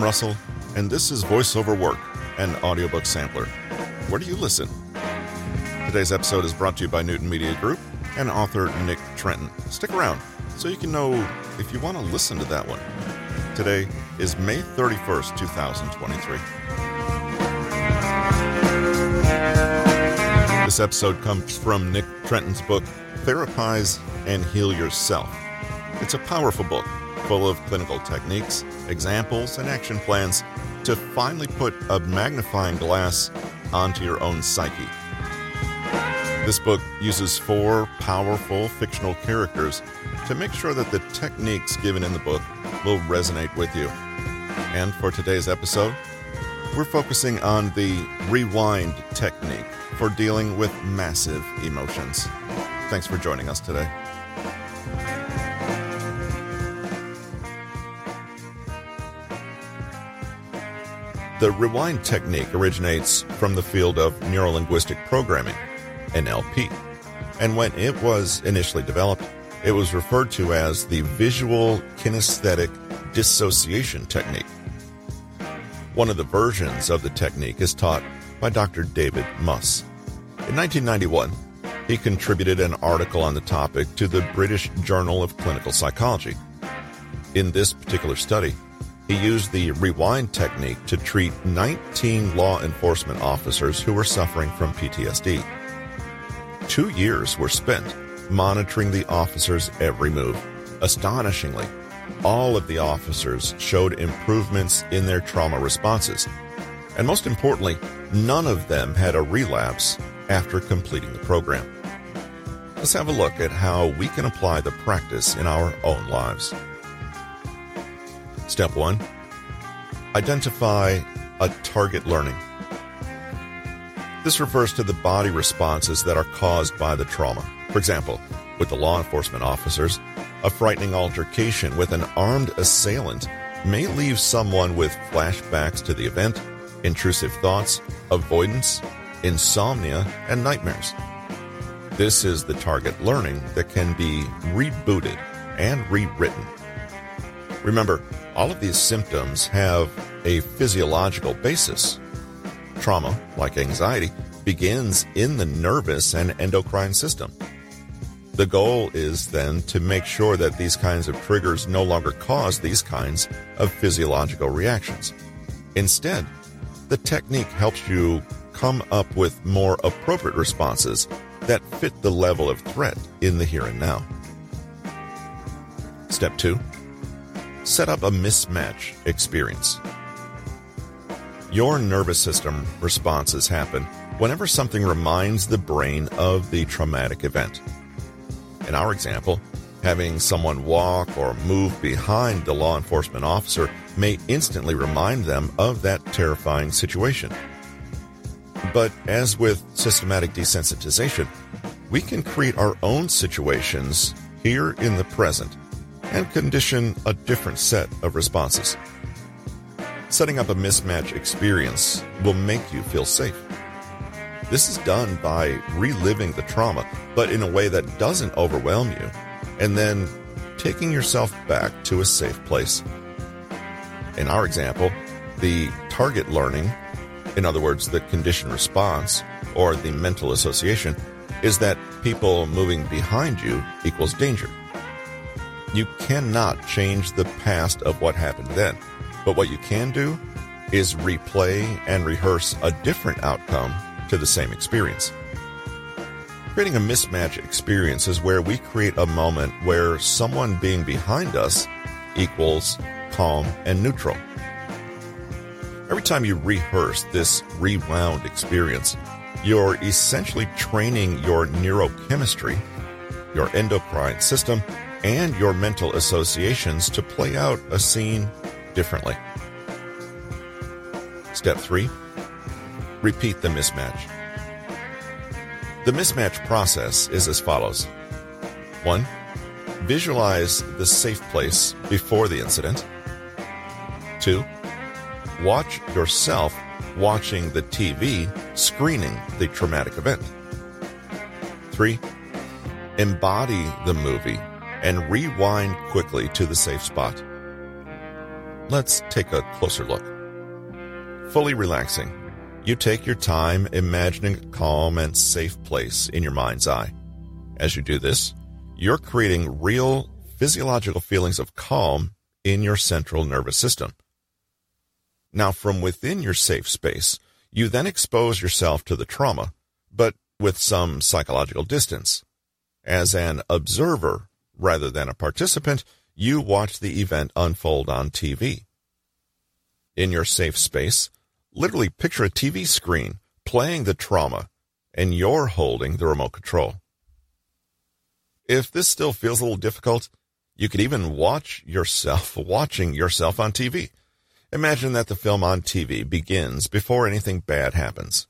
Russell, and this is VoiceOver Work, an audiobook sampler. Where do you listen? Today's episode is brought to you by Newton Media Group and author Nick Trenton. Stick around so you can know if you want to listen to that one. Today is May 31st, 2023. This episode comes from Nick Trenton's book, Therapize and Heal Yourself. It's a powerful book full of clinical techniques, examples, and action plans to finally put a magnifying glass onto your own psyche. This book uses four powerful fictional characters to make sure that the techniques given in the book will resonate with you. And for today's episode, we're focusing on the rewind technique for dealing with massive emotions. Thanks for joining us today. The rewind technique originates from the field of neurolinguistic programming, NLP. And when it was initially developed, it was referred to as the visual kinesthetic dissociation technique. One of the versions of the technique is taught by Dr. David Muss. In 1991, he contributed an article on the topic to the British Journal of Clinical Psychology. In this particular study, he used the rewind technique to treat 19 law enforcement officers who were suffering from PTSD. Two years were spent monitoring the officers' every move. Astonishingly, all of the officers showed improvements in their trauma responses. And most importantly, none of them had a relapse after completing the program. Let's have a look at how we can apply the practice in our own lives. Step 1 Identify a target learning. This refers to the body responses that are caused by the trauma. For example, with the law enforcement officers, a frightening altercation with an armed assailant may leave someone with flashbacks to the event, intrusive thoughts, avoidance, insomnia, and nightmares. This is the target learning that can be rebooted and rewritten. Remember, all of these symptoms have a physiological basis. Trauma, like anxiety, begins in the nervous and endocrine system. The goal is then to make sure that these kinds of triggers no longer cause these kinds of physiological reactions. Instead, the technique helps you come up with more appropriate responses that fit the level of threat in the here and now. Step 2 set up a mismatch experience. Your nervous system responses happen whenever something reminds the brain of the traumatic event. In our example, having someone walk or move behind the law enforcement officer may instantly remind them of that terrifying situation. But as with systematic desensitization, we can create our own situations here in the present and condition a different set of responses. Setting up a mismatch experience will make you feel safe. This is done by reliving the trauma, but in a way that doesn't overwhelm you, and then taking yourself back to a safe place. In our example, the target learning, in other words, the conditioned response, or the mental association, is that people moving behind you equals danger. Cannot change the past of what happened then. But what you can do is replay and rehearse a different outcome to the same experience. Creating a mismatch experience is where we create a moment where someone being behind us equals calm and neutral. Every time you rehearse this rewound experience, you're essentially training your neurochemistry, your endocrine system, and your mental associations to play out a scene differently. Step 3 Repeat the mismatch. The mismatch process is as follows 1. Visualize the safe place before the incident. 2. Watch yourself watching the TV screening the traumatic event. 3. Embody the movie and rewind quickly to the safe spot. let's take a closer look. Fully relaxing, you take your time imagining a calm and safe place in your mind's eye. As you do this, you're creating real physiological feelings of calm in your central nervous system. Now, from within your safe space, you then expose yourself to the trauma, but with some psychological distance. As an observer rather than a participant, you watch the event unfold on TV. In your safe space, literally picture a TV screen playing the trauma and you're holding the remote control. If this still feels a little difficult, you could even watch yourself watching yourself on TV. Imagine that the film on TV begins before anything bad happens.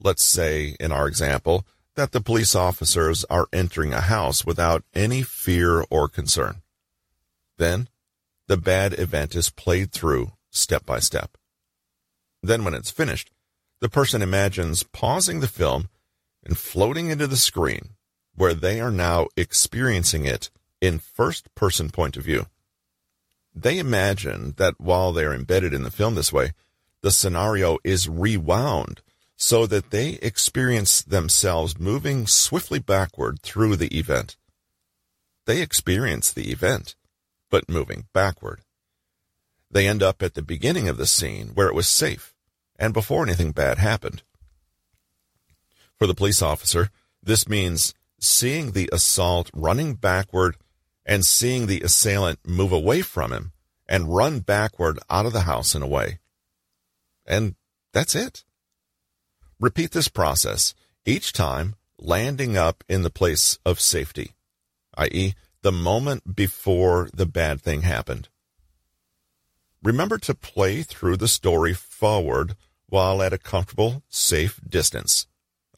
Let's say, in our example, that the police officers are entering a house without any fear or concern. Then, the bad event is played through step by step. Then, when it's finished, the person imagines pausing the film and floating into the screen where they are now experiencing it in first person point of view. They imagine that while they're embedded in the film this way, the scenario is rewound so that they experience themselves moving swiftly backward through the event. They experience the event, but moving backward. They end up at the beginning of the scene where it was safe and before anything bad happened. For the police officer, this means seeing the assault running backward and seeing the assailant move away from him and run backward out of the house and away. And that's it. Repeat this process, each time landing up in the place of safety, i.e., the moment before the bad thing happened. Remember to play through the story forward while at a comfortable, safe distance,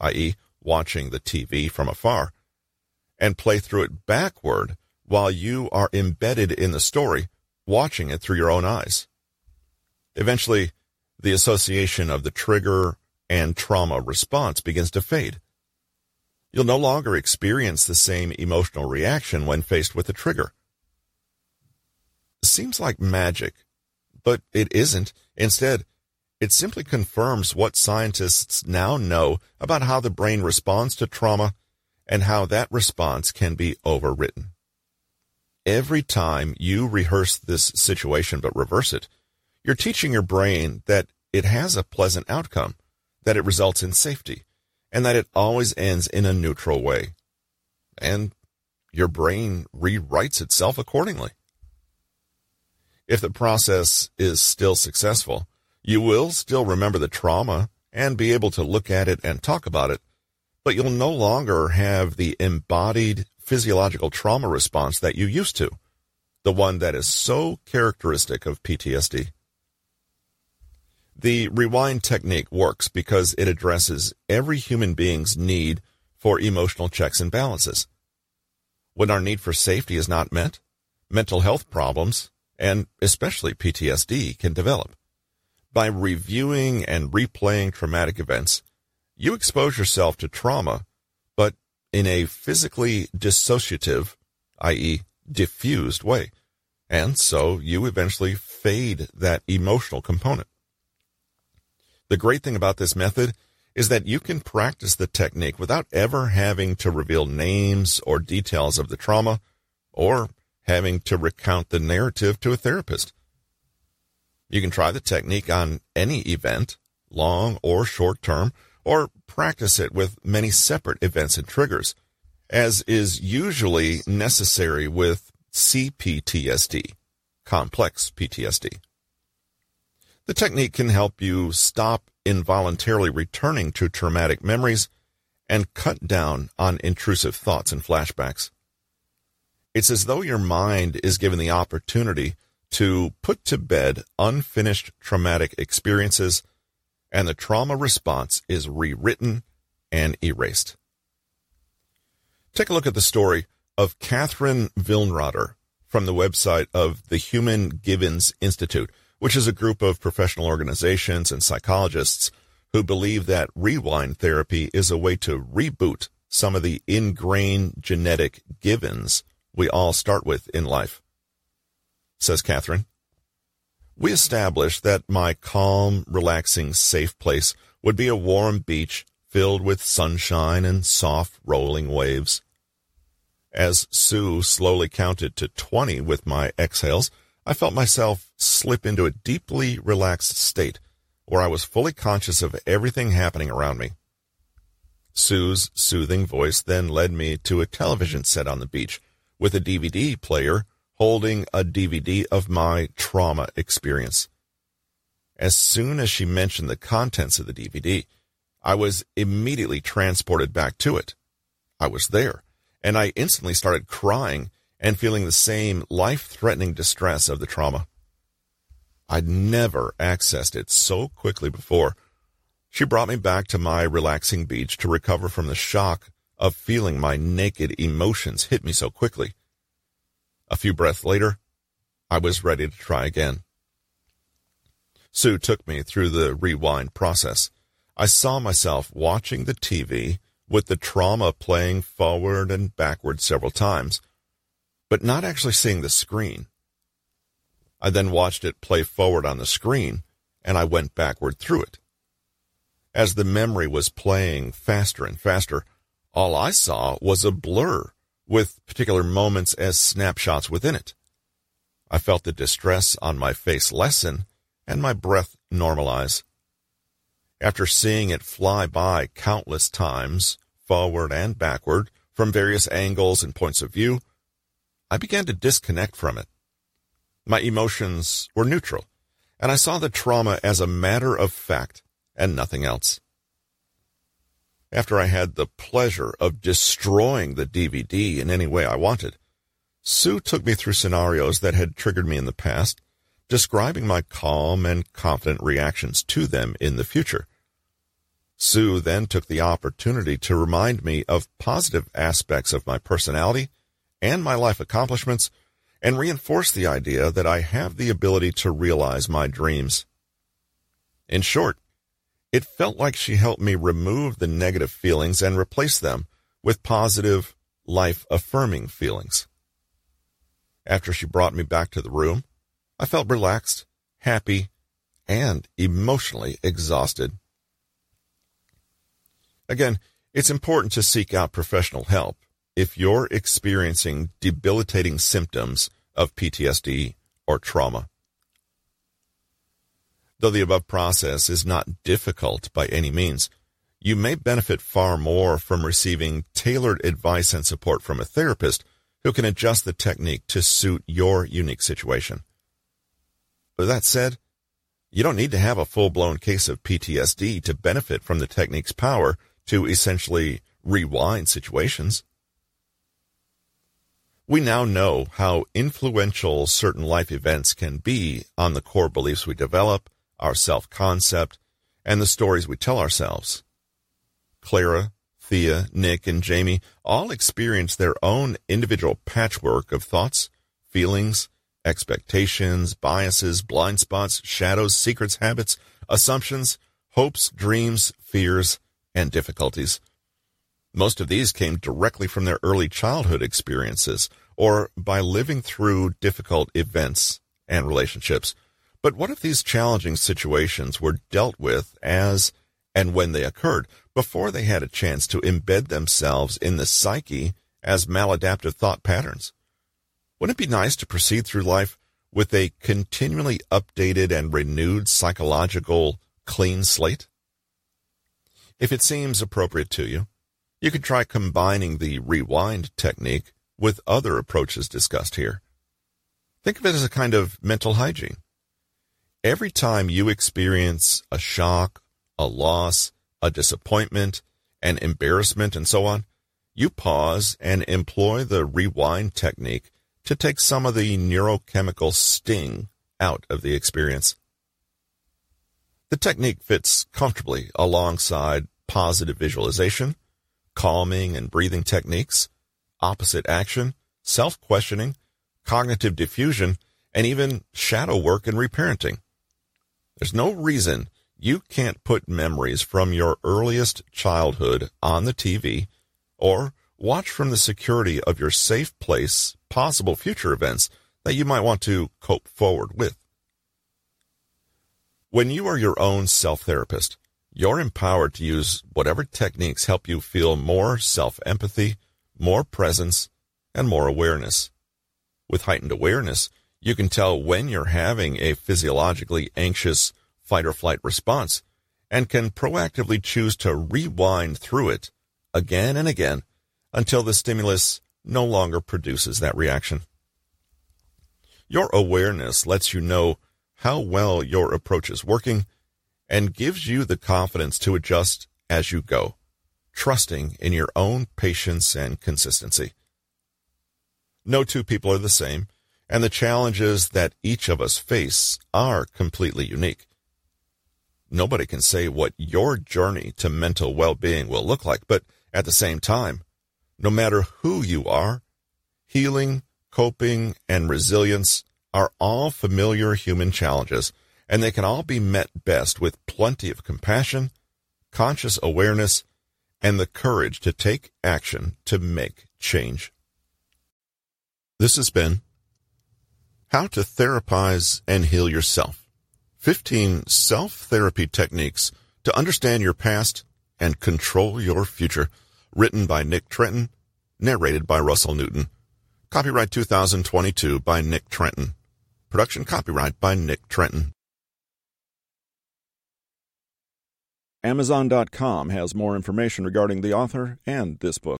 i.e., watching the TV from afar, and play through it backward while you are embedded in the story, watching it through your own eyes. Eventually, the association of the trigger and trauma response begins to fade. You'll no longer experience the same emotional reaction when faced with a trigger. Seems like magic, but it isn't. Instead, it simply confirms what scientists now know about how the brain responds to trauma and how that response can be overwritten. Every time you rehearse this situation but reverse it, you're teaching your brain that it has a pleasant outcome, that it results in safety, and that it always ends in a neutral way. And your brain rewrites itself accordingly. If the process is still successful, you will still remember the trauma and be able to look at it and talk about it, but you'll no longer have the embodied physiological trauma response that you used to, the one that is so characteristic of PTSD. The rewind technique works because it addresses every human being's need for emotional checks and balances. When our need for safety is not met, mental health problems, and especially PTSD, can develop. By reviewing and replaying traumatic events, you expose yourself to trauma but in a physically dissociative, i.e., diffused way. And so you eventually fade that emotional component. The great thing about this method is that you can practice the technique without ever having to reveal names or details of the trauma or having to recount the narrative to a therapist. You can try the technique on any event, long or short term, or practice it with many separate events and triggers, as is usually necessary with CPTSD, complex PTSD. The technique can help you stop involuntarily returning to traumatic memories and cut down on intrusive thoughts and flashbacks. It's as though your mind is given the opportunity to put to bed unfinished traumatic experiences and the trauma response is rewritten and erased. Take a look at the story of Katherine Vilnrotter from the website of the Human Givens Institute, which is a group of professional organizations and psychologists who believe that rewind therapy is a way to reboot some of the ingrained genetic givens we all start with in life. Says Katherine. We established that my calm, relaxing, safe place would be a warm beach filled with sunshine and soft rolling waves. As Sue slowly counted to 20 with my exhales, I felt myself slip into a deeply relaxed state where I was fully conscious of everything happening around me. Sue's soothing voice then led me to a television set on the beach with a DVD player holding a DVD of my trauma experience. As soon as she mentioned the contents of the DVD, I was immediately transported back to it. I was there, and I instantly started crying and feeling the same life-threatening distress of the trauma. I'd never accessed it so quickly before. She brought me back to my relaxing beach to recover from the shock of feeling my naked emotions hit me so quickly. A few breaths later, I was ready to try again. Sue took me through the rewind process. I saw myself watching the TV with the trauma playing forward and backward several times, but not actually seeing the screen. I then watched it play forward on the screen, and I went backward through it. As the memory was playing faster and faster, all I saw was a blur with particular moments as snapshots within it. I felt the distress on my face lessen and my breath normalize. After seeing it fly by countless times, forward and backward, from various angles and points of view, I began to disconnect from it. My emotions were neutral, and I saw the trauma as a matter of fact and nothing else. After I had the pleasure of destroying the DVD in any way I wanted, Sue took me through scenarios that had triggered me in the past, describing my calm and confident reactions to them in the future. Sue then took the opportunity to remind me of positive aspects of my personality and my life accomplishments and reinforce the idea that I have the ability to realize my dreams. In short, it felt like she helped me remove the negative feelings and replace them with positive, life affirming feelings. After she brought me back to the room, I felt relaxed, happy, and emotionally exhausted. Again, it's important to seek out professional help if you're experiencing debilitating symptoms of PTSD or trauma. Though the above process is not difficult by any means, you may benefit far more from receiving tailored advice and support from a therapist who can adjust the technique to suit your unique situation. With that said, you don't need to have a full-blown case of PTSD to benefit from the technique's power to essentially rewind situations. We now know how influential certain life events can be on the core beliefs we develop our self-concept, and the stories we tell ourselves. Clara, Thea, Nick, and Jamie all experience their own individual patchwork of thoughts, feelings, expectations, biases, blind spots, shadows, secrets, habits, assumptions, hopes, dreams, fears, and difficulties. Most of these came directly from their early childhood experiences or by living through difficult events and relationships but what if these challenging situations were dealt with as and when they occurred, before they had a chance to embed themselves in the psyche as maladaptive thought patterns? Wouldn't it be nice to proceed through life with a continually updated and renewed psychological clean slate? If it seems appropriate to you, you could try combining the rewind technique with other approaches discussed here. Think of it as a kind of mental hygiene every time you experience a shock, a loss, a disappointment, an embarrassment, and so on, you pause and employ the rewind technique to take some of the neurochemical sting out of the experience. The technique fits comfortably alongside positive visualization, calming and breathing techniques, opposite action, self-questioning, cognitive diffusion, and even shadow work and reparenting. There's no reason you can't put memories from your earliest childhood on the TV or watch from the security of your safe place possible future events that you might want to cope forward with. When you are your own self therapist, you're empowered to use whatever techniques help you feel more self empathy, more presence, and more awareness. With heightened awareness, you can tell when you're having a physiologically anxious fight or flight response and can proactively choose to rewind through it again and again until the stimulus no longer produces that reaction. Your awareness lets you know how well your approach is working and gives you the confidence to adjust as you go, trusting in your own patience and consistency. No two people are the same, and the challenges that each of us face are completely unique. Nobody can say what your journey to mental well-being will look like, but at the same time, no matter who you are, healing, coping, and resilience are all familiar human challenges, and they can all be met best with plenty of compassion, conscious awareness, and the courage to take action to make change. This has been How to Therapize and Heal Yourself 15 Self Therapy Techniques to Understand Your Past and Control Your Future, written by Nick Trenton, narrated by Russell Newton. Copyright 2022 by Nick Trenton. Production copyright by Nick Trenton. Amazon.com has more information regarding the author and this book.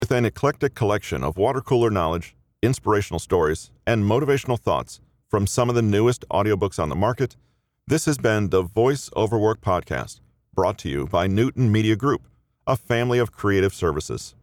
With an eclectic collection of water cooler knowledge, inspirational stories, and motivational thoughts from some of the newest audiobooks on the market, this has been the Voice Over Work podcast, brought to you by Newton Media Group, a family of creative services.